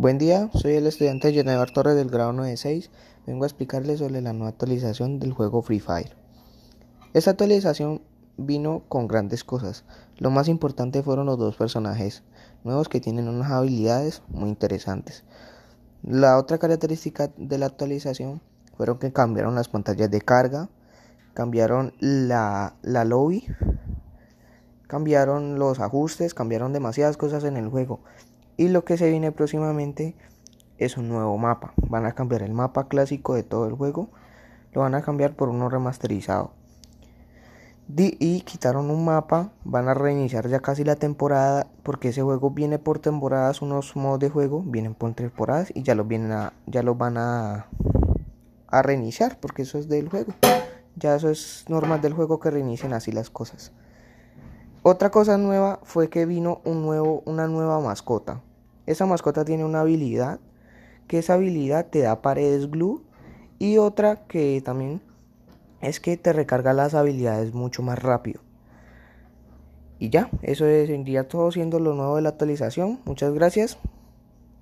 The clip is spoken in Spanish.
Buen día, soy el estudiante Genevar Torres del grado 96. Vengo a explicarles sobre la nueva actualización del juego Free Fire. Esta actualización vino con grandes cosas. Lo más importante fueron los dos personajes nuevos que tienen unas habilidades muy interesantes. La otra característica de la actualización fueron que cambiaron las pantallas de carga, cambiaron la, la lobby, cambiaron los ajustes, cambiaron demasiadas cosas en el juego. Y lo que se viene próximamente es un nuevo mapa. Van a cambiar el mapa clásico de todo el juego. Lo van a cambiar por uno remasterizado. Y quitaron un mapa. Van a reiniciar ya casi la temporada. Porque ese juego viene por temporadas. Unos modos de juego vienen por temporadas. Y ya los, vienen a, ya los van a, a reiniciar. Porque eso es del juego. Ya eso es normal del juego que reinicien así las cosas. Otra cosa nueva fue que vino un nuevo, una nueva mascota. Esa mascota tiene una habilidad, que esa habilidad te da paredes glue y otra que también es que te recarga las habilidades mucho más rápido. Y ya, eso es, todo siendo lo nuevo de la actualización. Muchas gracias.